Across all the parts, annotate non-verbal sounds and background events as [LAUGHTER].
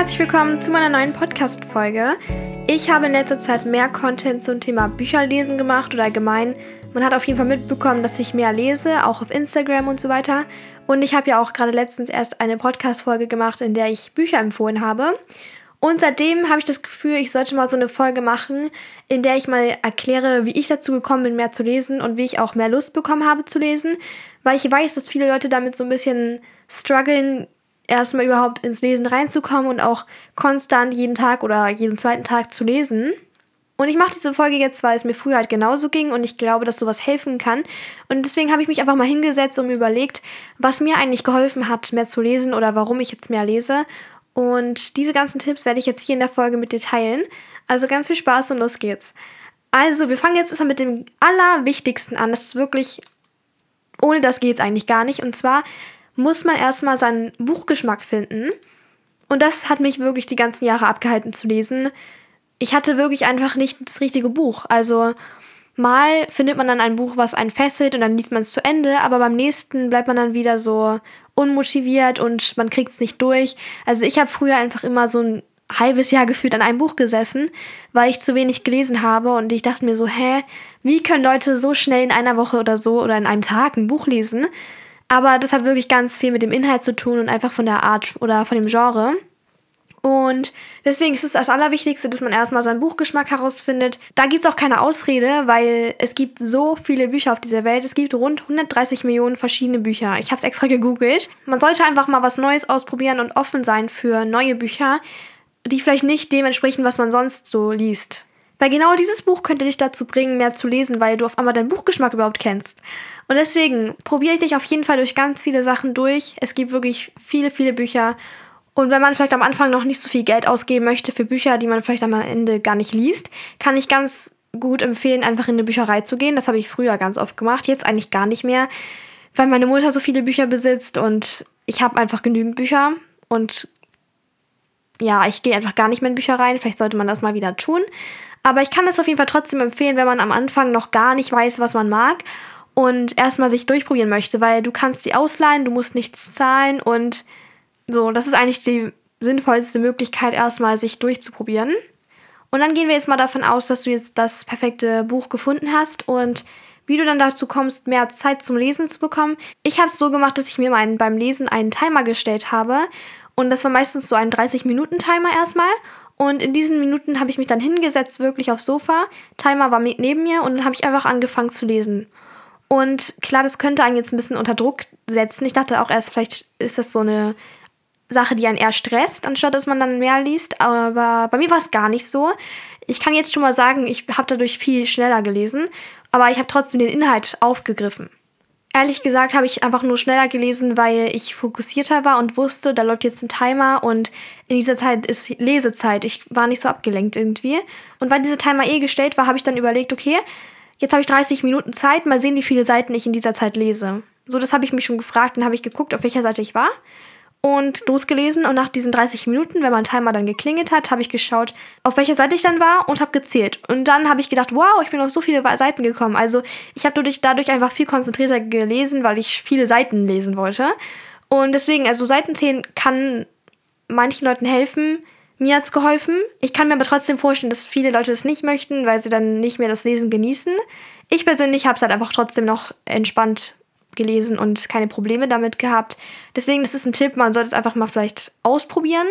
herzlich willkommen zu meiner neuen Podcast-Folge. Ich habe in letzter Zeit mehr Content zum Thema Bücherlesen gemacht oder allgemein. Man hat auf jeden Fall mitbekommen, dass ich mehr lese, auch auf Instagram und so weiter. Und ich habe ja auch gerade letztens erst eine Podcast-Folge gemacht, in der ich Bücher empfohlen habe. Und seitdem habe ich das Gefühl, ich sollte mal so eine Folge machen, in der ich mal erkläre, wie ich dazu gekommen bin, mehr zu lesen und wie ich auch mehr Lust bekommen habe zu lesen. Weil ich weiß, dass viele Leute damit so ein bisschen strugglen, erstmal überhaupt ins Lesen reinzukommen und auch konstant jeden Tag oder jeden zweiten Tag zu lesen. Und ich mache diese Folge jetzt, weil es mir früher halt genauso ging und ich glaube, dass sowas helfen kann. Und deswegen habe ich mich einfach mal hingesetzt und mir überlegt, was mir eigentlich geholfen hat, mehr zu lesen oder warum ich jetzt mehr lese. Und diese ganzen Tipps werde ich jetzt hier in der Folge mit dir teilen. Also ganz viel Spaß und los geht's. Also, wir fangen jetzt erstmal mit dem Allerwichtigsten an. Das ist wirklich, ohne das geht's eigentlich gar nicht. Und zwar muss man erstmal seinen Buchgeschmack finden. Und das hat mich wirklich die ganzen Jahre abgehalten zu lesen. Ich hatte wirklich einfach nicht das richtige Buch. Also mal findet man dann ein Buch, was einen fesselt und dann liest man es zu Ende, aber beim nächsten bleibt man dann wieder so unmotiviert und man kriegt es nicht durch. Also ich habe früher einfach immer so ein halbes Jahr gefühlt an einem Buch gesessen, weil ich zu wenig gelesen habe und ich dachte mir so, hä, wie können Leute so schnell in einer Woche oder so oder in einem Tag ein Buch lesen? Aber das hat wirklich ganz viel mit dem Inhalt zu tun und einfach von der Art oder von dem Genre. Und deswegen ist es das Allerwichtigste, dass man erstmal seinen Buchgeschmack herausfindet. Da gibt es auch keine Ausrede, weil es gibt so viele Bücher auf dieser Welt. Es gibt rund 130 Millionen verschiedene Bücher. Ich habe es extra gegoogelt. Man sollte einfach mal was Neues ausprobieren und offen sein für neue Bücher, die vielleicht nicht dem entsprechen, was man sonst so liest. Weil genau dieses Buch könnte dich dazu bringen, mehr zu lesen, weil du auf einmal deinen Buchgeschmack überhaupt kennst. Und deswegen probiere ich dich auf jeden Fall durch ganz viele Sachen durch. Es gibt wirklich viele, viele Bücher. Und wenn man vielleicht am Anfang noch nicht so viel Geld ausgeben möchte für Bücher, die man vielleicht am Ende gar nicht liest, kann ich ganz gut empfehlen, einfach in eine Bücherei zu gehen. Das habe ich früher ganz oft gemacht, jetzt eigentlich gar nicht mehr, weil meine Mutter so viele Bücher besitzt und ich habe einfach genügend Bücher und ja, ich gehe einfach gar nicht mehr in Büchereien. Vielleicht sollte man das mal wieder tun. Aber ich kann es auf jeden Fall trotzdem empfehlen, wenn man am Anfang noch gar nicht weiß, was man mag und erstmal sich durchprobieren möchte, weil du kannst sie ausleihen, du musst nichts zahlen und so, das ist eigentlich die sinnvollste Möglichkeit, erstmal sich durchzuprobieren. Und dann gehen wir jetzt mal davon aus, dass du jetzt das perfekte Buch gefunden hast und wie du dann dazu kommst, mehr Zeit zum Lesen zu bekommen. Ich habe es so gemacht, dass ich mir meinen, beim Lesen einen Timer gestellt habe. Und das war meistens so ein 30-Minuten-Timer erstmal. Und in diesen Minuten habe ich mich dann hingesetzt, wirklich aufs Sofa. Timer war neben mir und dann habe ich einfach angefangen zu lesen. Und klar, das könnte einen jetzt ein bisschen unter Druck setzen. Ich dachte auch erst, vielleicht ist das so eine Sache, die einen eher stresst, anstatt dass man dann mehr liest. Aber bei mir war es gar nicht so. Ich kann jetzt schon mal sagen, ich habe dadurch viel schneller gelesen, aber ich habe trotzdem den Inhalt aufgegriffen. Ehrlich gesagt habe ich einfach nur schneller gelesen, weil ich fokussierter war und wusste, da läuft jetzt ein Timer und in dieser Zeit ist Lesezeit. Ich war nicht so abgelenkt irgendwie. Und weil dieser Timer eh gestellt war, habe ich dann überlegt, okay, jetzt habe ich 30 Minuten Zeit, mal sehen, wie viele Seiten ich in dieser Zeit lese. So, das habe ich mich schon gefragt, dann habe ich geguckt, auf welcher Seite ich war und losgelesen und nach diesen 30 Minuten, wenn mein Timer dann geklingelt hat, habe ich geschaut, auf welcher Seite ich dann war und habe gezählt. Und dann habe ich gedacht, wow, ich bin auf so viele Seiten gekommen. Also ich habe dadurch, dadurch einfach viel konzentrierter gelesen, weil ich viele Seiten lesen wollte. Und deswegen, also Seitenzählen kann manchen Leuten helfen, mir hat es geholfen. Ich kann mir aber trotzdem vorstellen, dass viele Leute es nicht möchten, weil sie dann nicht mehr das Lesen genießen. Ich persönlich habe es halt einfach trotzdem noch entspannt gelesen und keine Probleme damit gehabt. Deswegen, das ist ein Tipp, man sollte es einfach mal vielleicht ausprobieren.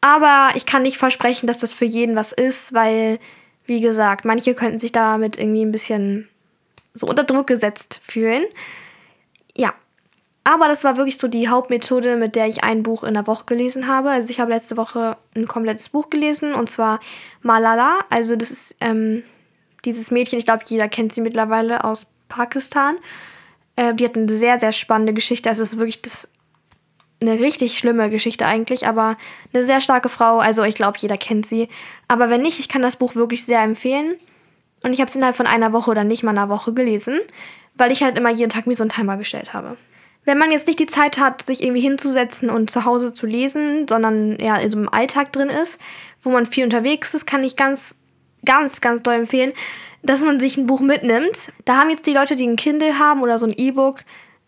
Aber ich kann nicht versprechen, dass das für jeden was ist, weil, wie gesagt, manche könnten sich damit irgendwie ein bisschen so unter Druck gesetzt fühlen. Ja, aber das war wirklich so die Hauptmethode, mit der ich ein Buch in der Woche gelesen habe. Also ich habe letzte Woche ein komplettes Buch gelesen und zwar Malala. Also das ist ähm, dieses Mädchen, ich glaube, jeder kennt sie mittlerweile aus Pakistan. Äh, die hat eine sehr, sehr spannende Geschichte. Also es ist wirklich das, eine richtig schlimme Geschichte eigentlich, aber eine sehr starke Frau. Also ich glaube, jeder kennt sie. Aber wenn nicht, ich kann das Buch wirklich sehr empfehlen. Und ich habe es innerhalb von einer Woche oder nicht mal einer Woche gelesen, weil ich halt immer jeden Tag mir so einen Timer gestellt habe wenn man jetzt nicht die Zeit hat, sich irgendwie hinzusetzen und zu Hause zu lesen, sondern ja in so einem Alltag drin ist, wo man viel unterwegs ist, kann ich ganz, ganz, ganz doll empfehlen, dass man sich ein Buch mitnimmt. Da haben jetzt die Leute, die ein Kindle haben oder so ein E-Book,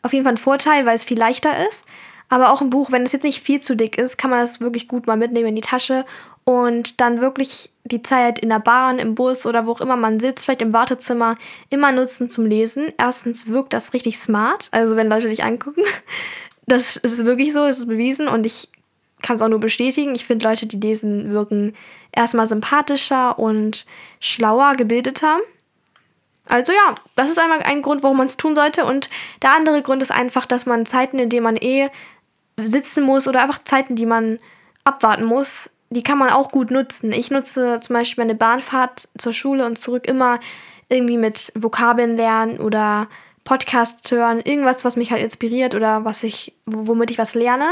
auf jeden Fall einen Vorteil, weil es viel leichter ist. Aber auch ein Buch, wenn es jetzt nicht viel zu dick ist, kann man das wirklich gut mal mitnehmen in die Tasche und dann wirklich die Zeit in der Bahn, im Bus oder wo auch immer man sitzt, vielleicht im Wartezimmer, immer nutzen zum Lesen. Erstens wirkt das richtig smart, also wenn Leute dich angucken. Das ist wirklich so, das ist bewiesen und ich kann es auch nur bestätigen. Ich finde, Leute, die lesen, wirken erstmal sympathischer und schlauer, gebildeter. Also ja, das ist einmal ein Grund, warum man es tun sollte. Und der andere Grund ist einfach, dass man Zeiten, in denen man eh sitzen muss oder einfach Zeiten, die man abwarten muss, die kann man auch gut nutzen. Ich nutze zum Beispiel meine Bahnfahrt zur Schule und zurück immer irgendwie mit Vokabeln lernen oder Podcasts hören, irgendwas, was mich halt inspiriert oder was ich, womit ich was lerne.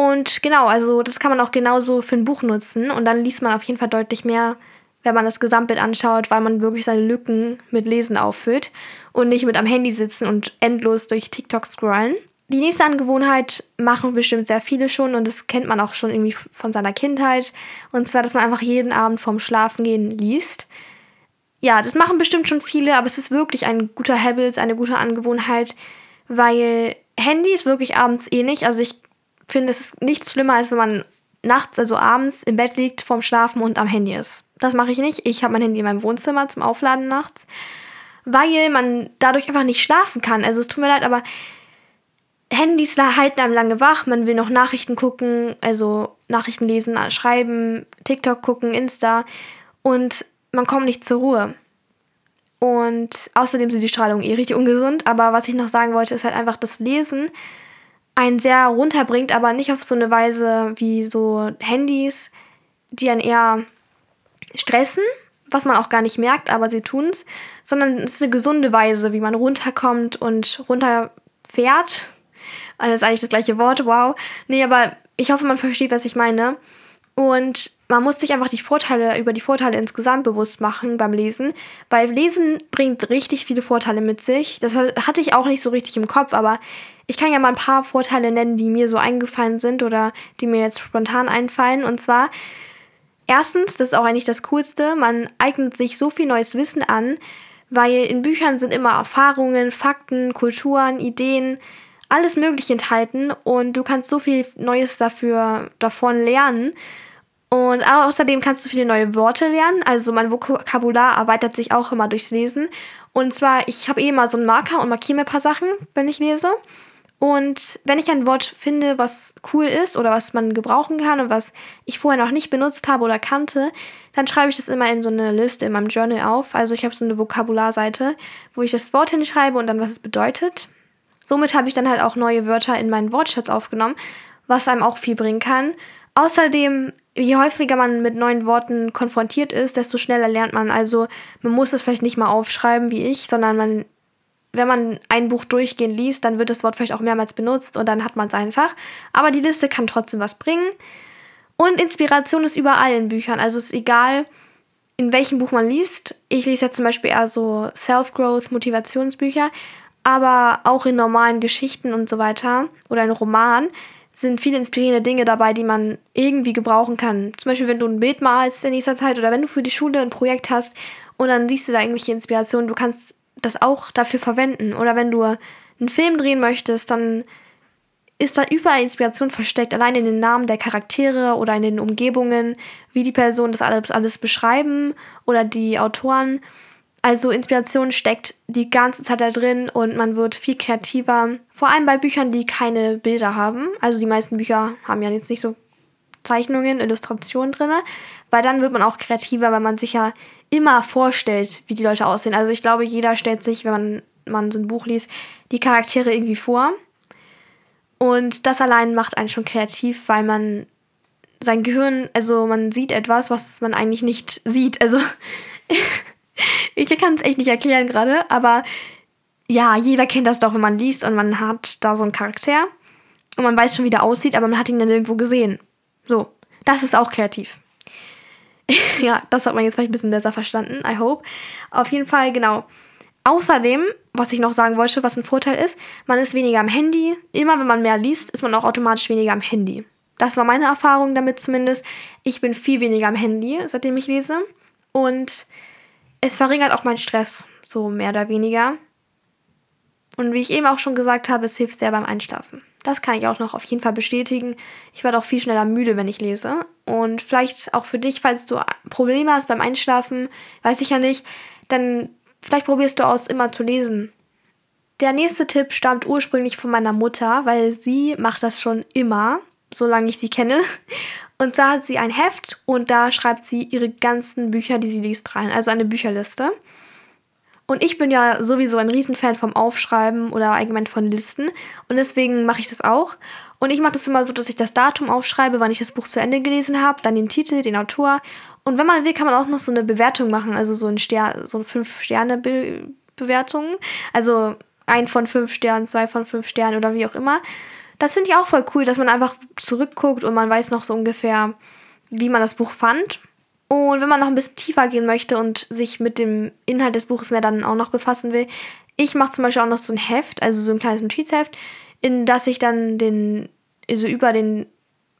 Und genau, also das kann man auch genauso für ein Buch nutzen und dann liest man auf jeden Fall deutlich mehr, wenn man das Gesamtbild anschaut, weil man wirklich seine Lücken mit Lesen auffüllt und nicht mit am Handy sitzen und endlos durch TikTok scrollen. Die nächste Angewohnheit machen bestimmt sehr viele schon und das kennt man auch schon irgendwie von seiner Kindheit. Und zwar, dass man einfach jeden Abend vorm Schlafengehen liest. Ja, das machen bestimmt schon viele, aber es ist wirklich ein guter Habit, eine gute Angewohnheit, weil Handy ist wirklich abends eh nicht. Also ich finde, es ist nichts schlimmer, als wenn man nachts, also abends im Bett liegt, vorm Schlafen und am Handy ist. Das mache ich nicht. Ich habe mein Handy in meinem Wohnzimmer zum Aufladen nachts, weil man dadurch einfach nicht schlafen kann. Also es tut mir leid, aber Handys halten einem lange wach, man will noch Nachrichten gucken, also Nachrichten lesen, schreiben, TikTok gucken, Insta und man kommt nicht zur Ruhe. Und außerdem sind die Strahlungen eh richtig ungesund, aber was ich noch sagen wollte, ist halt einfach das Lesen einen sehr runterbringt, aber nicht auf so eine Weise wie so Handys, die einen eher stressen, was man auch gar nicht merkt, aber sie tun es, sondern es ist eine gesunde Weise, wie man runterkommt und runterfährt das ist eigentlich das gleiche Wort, wow. Nee, aber ich hoffe, man versteht, was ich meine. Und man muss sich einfach die Vorteile, über die Vorteile insgesamt bewusst machen beim Lesen, weil Lesen bringt richtig viele Vorteile mit sich. Das hatte ich auch nicht so richtig im Kopf, aber ich kann ja mal ein paar Vorteile nennen, die mir so eingefallen sind oder die mir jetzt spontan einfallen. Und zwar, erstens, das ist auch eigentlich das Coolste, man eignet sich so viel neues Wissen an, weil in Büchern sind immer Erfahrungen, Fakten, Kulturen, Ideen, alles Mögliche enthalten und du kannst so viel Neues dafür davon lernen. Und außerdem kannst du viele neue Worte lernen. Also mein Vokabular erweitert sich auch immer durchs Lesen. Und zwar, ich habe eh immer so einen Marker und markiere mir ein paar Sachen, wenn ich lese. Und wenn ich ein Wort finde, was cool ist oder was man gebrauchen kann und was ich vorher noch nicht benutzt habe oder kannte, dann schreibe ich das immer in so eine Liste in meinem Journal auf. Also ich habe so eine Vokabularseite, wo ich das Wort hinschreibe und dann was es bedeutet. Somit habe ich dann halt auch neue Wörter in meinen Wortschatz aufgenommen, was einem auch viel bringen kann. Außerdem, je häufiger man mit neuen Worten konfrontiert ist, desto schneller lernt man. Also man muss das vielleicht nicht mal aufschreiben wie ich, sondern man, wenn man ein Buch durchgehend liest, dann wird das Wort vielleicht auch mehrmals benutzt und dann hat man es einfach. Aber die Liste kann trotzdem was bringen. Und Inspiration ist überall in Büchern. Also es ist egal, in welchem Buch man liest. Ich lese jetzt zum Beispiel eher so Self-Growth, Motivationsbücher. Aber auch in normalen Geschichten und so weiter oder in Romanen sind viele inspirierende Dinge dabei, die man irgendwie gebrauchen kann. Zum Beispiel, wenn du ein Bild malst in nächster Zeit oder wenn du für die Schule ein Projekt hast und dann siehst du da irgendwelche Inspirationen, du kannst das auch dafür verwenden. Oder wenn du einen Film drehen möchtest, dann ist da überall Inspiration versteckt, allein in den Namen der Charaktere oder in den Umgebungen, wie die Personen das alles, alles beschreiben oder die Autoren. Also Inspiration steckt die ganze Zeit da drin und man wird viel kreativer. Vor allem bei Büchern, die keine Bilder haben. Also die meisten Bücher haben ja jetzt nicht so Zeichnungen, Illustrationen drin, weil dann wird man auch kreativer, weil man sich ja immer vorstellt, wie die Leute aussehen. Also ich glaube, jeder stellt sich, wenn man, man so ein Buch liest, die Charaktere irgendwie vor. Und das allein macht einen schon kreativ, weil man sein Gehirn, also man sieht etwas, was man eigentlich nicht sieht. Also [LAUGHS] ich kann es echt nicht erklären gerade, aber ja, jeder kennt das doch, wenn man liest und man hat da so einen Charakter und man weiß schon, wie der aussieht, aber man hat ihn dann irgendwo gesehen. So, das ist auch kreativ. [LAUGHS] ja, das hat man jetzt vielleicht ein bisschen besser verstanden, I hope. Auf jeden Fall, genau. Außerdem, was ich noch sagen wollte, was ein Vorteil ist, man ist weniger am Handy. Immer wenn man mehr liest, ist man auch automatisch weniger am Handy. Das war meine Erfahrung damit zumindest. Ich bin viel weniger am Handy, seitdem ich lese. Und es verringert auch meinen Stress, so mehr oder weniger. Und wie ich eben auch schon gesagt habe, es hilft sehr beim Einschlafen. Das kann ich auch noch auf jeden Fall bestätigen. Ich werde auch viel schneller müde, wenn ich lese. Und vielleicht auch für dich, falls du Probleme hast beim Einschlafen, weiß ich ja nicht, dann vielleicht probierst du aus, immer zu lesen. Der nächste Tipp stammt ursprünglich von meiner Mutter, weil sie macht das schon immer, solange ich sie kenne. Und zwar hat sie ein Heft und da schreibt sie ihre ganzen Bücher, die sie liest, rein. Also eine Bücherliste. Und ich bin ja sowieso ein Riesenfan vom Aufschreiben oder allgemein von Listen. Und deswegen mache ich das auch. Und ich mache das immer so, dass ich das Datum aufschreibe, wann ich das Buch zu Ende gelesen habe, dann den Titel, den Autor. Und wenn man will, kann man auch noch so eine Bewertung machen, also so ein Stern, so fünf Sterne Be Bewertung. Also ein von fünf Sternen, zwei von fünf Sternen oder wie auch immer. Das finde ich auch voll cool, dass man einfach zurückguckt und man weiß noch so ungefähr, wie man das Buch fand. Und wenn man noch ein bisschen tiefer gehen möchte und sich mit dem Inhalt des Buches mehr dann auch noch befassen will, ich mache zum Beispiel auch noch so ein Heft, also so ein kleines Notizheft, in das ich dann den, also über den,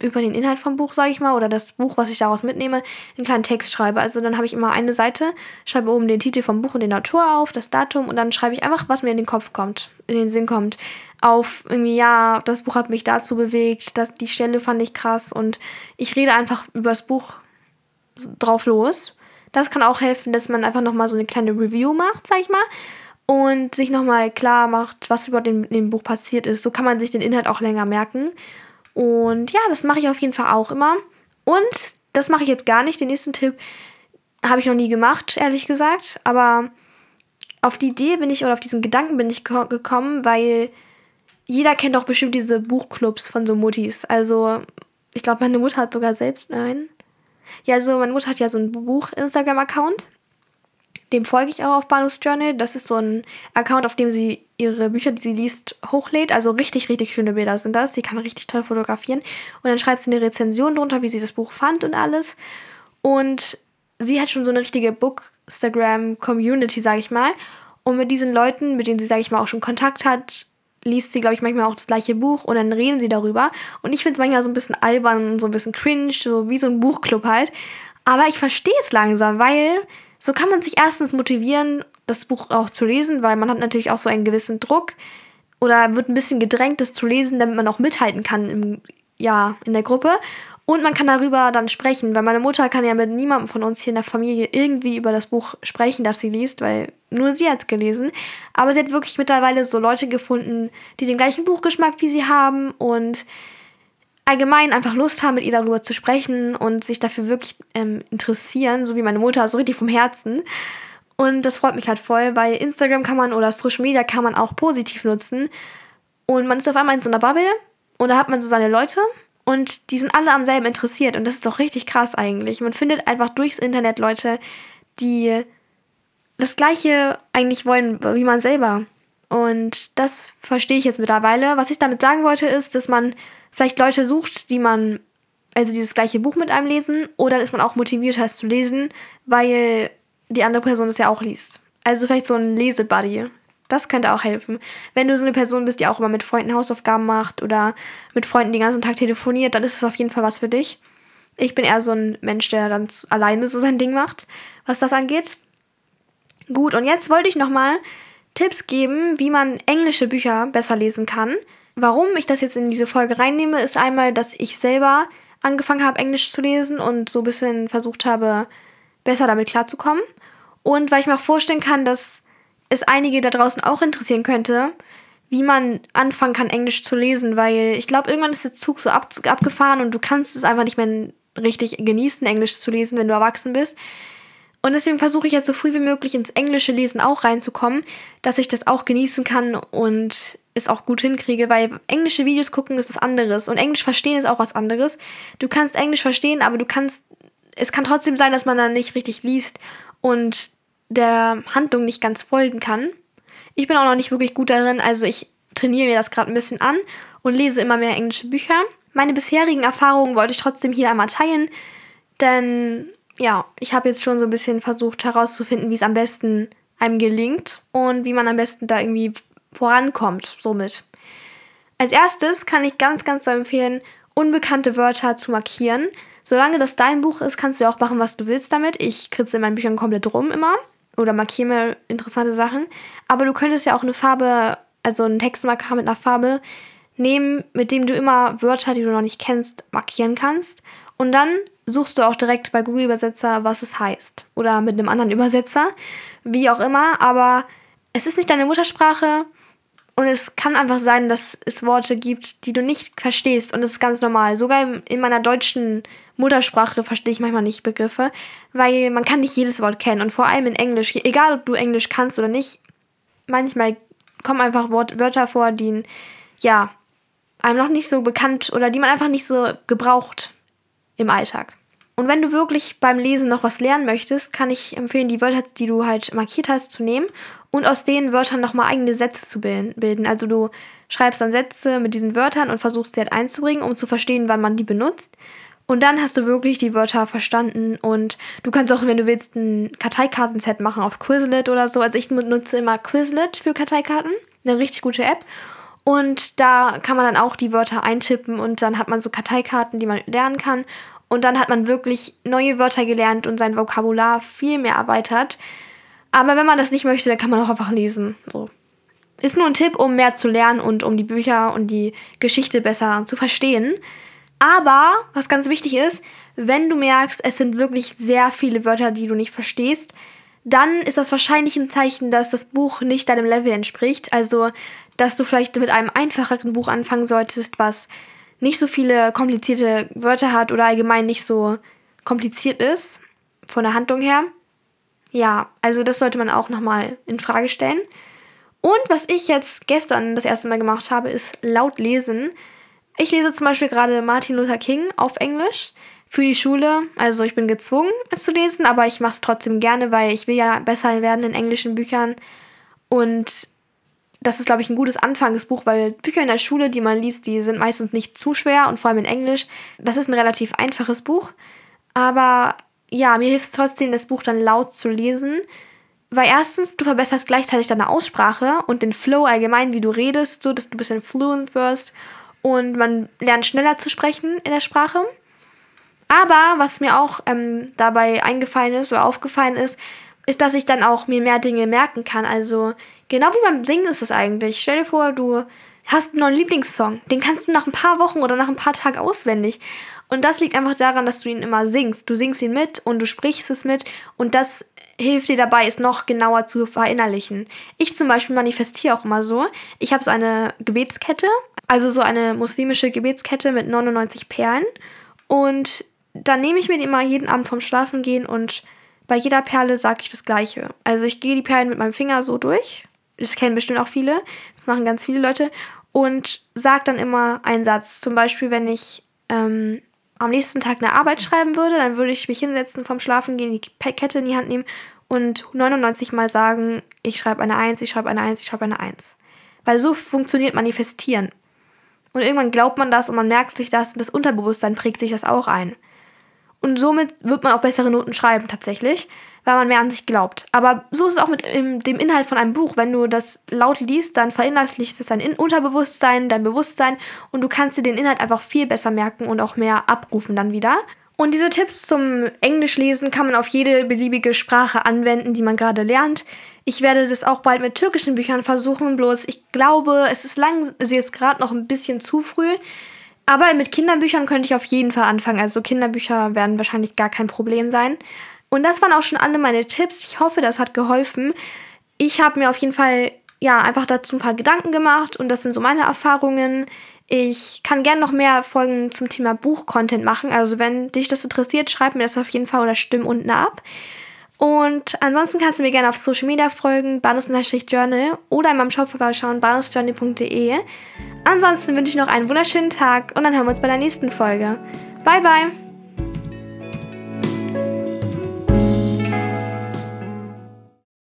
über den Inhalt vom Buch, sage ich mal, oder das Buch, was ich daraus mitnehme, einen kleinen Text schreibe. Also dann habe ich immer eine Seite, schreibe oben den Titel vom Buch und den Autor auf, das Datum und dann schreibe ich einfach, was mir in den Kopf kommt, in den Sinn kommt. Auf irgendwie, ja, das Buch hat mich dazu bewegt, das, die Stelle fand ich krass und ich rede einfach über das Buch drauf los. Das kann auch helfen, dass man einfach nochmal so eine kleine Review macht, sag ich mal. Und sich nochmal klar macht, was über den, dem Buch passiert ist. So kann man sich den Inhalt auch länger merken. Und ja, das mache ich auf jeden Fall auch immer. Und das mache ich jetzt gar nicht. Den nächsten Tipp habe ich noch nie gemacht, ehrlich gesagt. Aber auf die Idee bin ich oder auf diesen Gedanken bin ich gekommen, weil jeder kennt doch bestimmt diese Buchclubs von so Muttis. Also, ich glaube, meine Mutter hat sogar selbst einen. Ja, also meine Mutter hat ja so ein Buch-Instagram-Account. Dem folge ich auch auf Bahnhofs Journal. Das ist so ein Account, auf dem sie ihre Bücher, die sie liest, hochlädt. Also richtig, richtig schöne Bilder sind das. Sie kann richtig toll fotografieren. Und dann schreibt sie eine Rezension drunter, wie sie das Buch fand und alles. Und sie hat schon so eine richtige Book-Instagram-Community, sag ich mal. Und mit diesen Leuten, mit denen sie, sag ich mal, auch schon Kontakt hat, liest sie, glaube ich, manchmal auch das gleiche Buch und dann reden sie darüber. Und ich finde es manchmal so ein bisschen albern, so ein bisschen cringe, so wie so ein Buchclub halt. Aber ich verstehe es langsam, weil so kann man sich erstens motivieren, das Buch auch zu lesen, weil man hat natürlich auch so einen gewissen Druck oder wird ein bisschen gedrängt, das zu lesen, damit man auch mithalten kann im, ja, in der Gruppe. Und man kann darüber dann sprechen, weil meine Mutter kann ja mit niemandem von uns hier in der Familie irgendwie über das Buch sprechen, das sie liest, weil nur sie hat es gelesen. Aber sie hat wirklich mittlerweile so Leute gefunden, die den gleichen Buchgeschmack wie sie haben und allgemein einfach Lust haben, mit ihr darüber zu sprechen und sich dafür wirklich ähm, interessieren, so wie meine Mutter, so richtig vom Herzen. Und das freut mich halt voll, weil Instagram kann man oder Social Media kann man auch positiv nutzen. Und man ist auf einmal in so einer Bubble und da hat man so seine Leute und die sind alle am selben interessiert. Und das ist doch richtig krass eigentlich. Man findet einfach durchs Internet Leute, die das Gleiche eigentlich wollen wie man selber. Und das verstehe ich jetzt mittlerweile. Was ich damit sagen wollte, ist, dass man vielleicht Leute sucht, die man, also dieses gleiche Buch mit einem lesen, oder ist man auch motiviert, es zu lesen, weil die andere Person es ja auch liest. Also vielleicht so ein Lesebuddy. Das könnte auch helfen. Wenn du so eine Person bist, die auch immer mit Freunden Hausaufgaben macht oder mit Freunden den ganzen Tag telefoniert, dann ist es auf jeden Fall was für dich. Ich bin eher so ein Mensch, der dann alleine so sein Ding macht, was das angeht. Gut, und jetzt wollte ich nochmal Tipps geben, wie man englische Bücher besser lesen kann. Warum ich das jetzt in diese Folge reinnehme, ist einmal, dass ich selber angefangen habe, Englisch zu lesen und so ein bisschen versucht habe, besser damit klarzukommen. Und weil ich mir auch vorstellen kann, dass es einige da draußen auch interessieren könnte, wie man anfangen kann, Englisch zu lesen, weil ich glaube, irgendwann ist der Zug so ab, abgefahren und du kannst es einfach nicht mehr richtig genießen, Englisch zu lesen, wenn du erwachsen bist. Und deswegen versuche ich jetzt so früh wie möglich ins englische Lesen auch reinzukommen, dass ich das auch genießen kann und es auch gut hinkriege, weil englische Videos gucken ist was anderes und Englisch verstehen ist auch was anderes. Du kannst Englisch verstehen, aber du kannst, es kann trotzdem sein, dass man dann nicht richtig liest und der Handlung nicht ganz folgen kann. Ich bin auch noch nicht wirklich gut darin, also ich trainiere mir das gerade ein bisschen an und lese immer mehr englische Bücher. Meine bisherigen Erfahrungen wollte ich trotzdem hier einmal teilen, denn ja, ich habe jetzt schon so ein bisschen versucht herauszufinden, wie es am besten einem gelingt und wie man am besten da irgendwie vorankommt somit. Als erstes kann ich ganz, ganz so empfehlen, unbekannte Wörter zu markieren. Solange das dein Buch ist, kannst du auch machen, was du willst damit. Ich kritze in meinen Büchern komplett rum immer oder markiere mir interessante Sachen. Aber du könntest ja auch eine Farbe also einen Textmarker mit einer Farbe, nehmen, mit dem du immer Wörter, die du noch nicht kennst, markieren kannst. Und dann suchst du auch direkt bei Google Übersetzer, was es heißt. Oder mit einem anderen Übersetzer, wie auch immer. Aber es ist nicht deine Muttersprache. Und es kann einfach sein, dass es Worte gibt, die du nicht verstehst. Und das ist ganz normal. Sogar in meiner deutschen Muttersprache verstehe ich manchmal nicht Begriffe, weil man kann nicht jedes Wort kennen. Und vor allem in Englisch, egal ob du Englisch kannst oder nicht, manchmal kommen einfach Wort, Wörter vor, die, ja, einem noch nicht so bekannt oder die man einfach nicht so gebraucht im Alltag. Und wenn du wirklich beim Lesen noch was lernen möchtest, kann ich empfehlen, die Wörter, die du halt markiert hast, zu nehmen und aus den Wörtern nochmal eigene Sätze zu bilden. Also du schreibst dann Sätze mit diesen Wörtern und versuchst sie halt einzubringen, um zu verstehen, wann man die benutzt. Und dann hast du wirklich die Wörter verstanden und du kannst auch, wenn du willst, ein Karteikartenset machen auf Quizlet oder so. Also ich nutze immer Quizlet für Karteikarten, eine richtig gute App. Und da kann man dann auch die Wörter eintippen und dann hat man so Karteikarten, die man lernen kann. Und dann hat man wirklich neue Wörter gelernt und sein Vokabular viel mehr erweitert. Aber wenn man das nicht möchte, dann kann man auch einfach lesen. So. Ist nur ein Tipp, um mehr zu lernen und um die Bücher und die Geschichte besser zu verstehen. Aber, was ganz wichtig ist, wenn du merkst, es sind wirklich sehr viele Wörter, die du nicht verstehst, dann ist das wahrscheinlich ein Zeichen, dass das Buch nicht deinem Level entspricht. Also dass du vielleicht mit einem einfacheren Buch anfangen solltest, was nicht so viele komplizierte Wörter hat oder allgemein nicht so kompliziert ist, von der Handlung her. Ja, also das sollte man auch nochmal in Frage stellen. Und was ich jetzt gestern das erste Mal gemacht habe, ist laut lesen. Ich lese zum Beispiel gerade Martin Luther King auf Englisch für die Schule. Also ich bin gezwungen, es zu lesen, aber ich mache es trotzdem gerne, weil ich will ja besser werden in englischen Büchern. Und das ist, glaube ich, ein gutes Anfangsbuch, weil Bücher in der Schule, die man liest, die sind meistens nicht zu schwer und vor allem in Englisch. Das ist ein relativ einfaches Buch. Aber ja, mir hilft es trotzdem, das Buch dann laut zu lesen. Weil erstens, du verbesserst gleichzeitig deine Aussprache und den Flow allgemein, wie du redest, so dass du ein bisschen fluent wirst. Und man lernt schneller zu sprechen in der Sprache. Aber was mir auch ähm, dabei eingefallen ist oder aufgefallen ist, ist, dass ich dann auch mir mehr Dinge merken kann. Also genau wie beim Singen ist es eigentlich. Stell dir vor, du hast einen neuen Lieblingssong. Den kannst du nach ein paar Wochen oder nach ein paar Tagen auswendig. Und das liegt einfach daran, dass du ihn immer singst. Du singst ihn mit und du sprichst es mit und das hilft dir dabei, es noch genauer zu verinnerlichen. Ich zum Beispiel manifestiere auch immer so. Ich habe so eine Gebetskette, also so eine muslimische Gebetskette mit 99 Perlen. Und dann nehme ich mir die immer jeden Abend vom Schlafengehen und bei jeder Perle sage ich das Gleiche. Also ich gehe die Perlen mit meinem Finger so durch. Das kennen bestimmt auch viele. Das machen ganz viele Leute. Und sage dann immer einen Satz. Zum Beispiel, wenn ich ähm, am nächsten Tag eine Arbeit schreiben würde, dann würde ich mich hinsetzen, vom Schlafen gehen, die Kette in die Hand nehmen und 99 Mal sagen, ich schreibe eine 1, ich schreibe eine 1, ich schreibe eine 1. Weil so funktioniert Manifestieren. Und irgendwann glaubt man das und man merkt sich das und das Unterbewusstsein prägt sich das auch ein. Und somit wird man auch bessere Noten schreiben tatsächlich, weil man mehr an sich glaubt. Aber so ist es auch mit dem Inhalt von einem Buch. Wenn du das laut liest, dann verinnerlicht es dein Unterbewusstsein, dein Bewusstsein und du kannst dir den Inhalt einfach viel besser merken und auch mehr abrufen dann wieder. Und diese Tipps zum Englischlesen kann man auf jede beliebige Sprache anwenden, die man gerade lernt. Ich werde das auch bald mit türkischen Büchern versuchen, bloß ich glaube, es ist lang, also jetzt gerade noch ein bisschen zu früh. Aber mit Kinderbüchern könnte ich auf jeden Fall anfangen. Also Kinderbücher werden wahrscheinlich gar kein Problem sein. Und das waren auch schon alle meine Tipps. Ich hoffe, das hat geholfen. Ich habe mir auf jeden Fall ja einfach dazu ein paar Gedanken gemacht und das sind so meine Erfahrungen. Ich kann gerne noch mehr Folgen zum Thema Buchcontent machen. Also wenn dich das interessiert, schreib mir das auf jeden Fall oder stimm unten ab. Und ansonsten kannst du mir gerne auf Social Media folgen, banus-journal oder in meinem Shop vorbeischauen, banusjournal.de. Ansonsten wünsche ich noch einen wunderschönen Tag und dann hören wir uns bei der nächsten Folge. Bye, bye!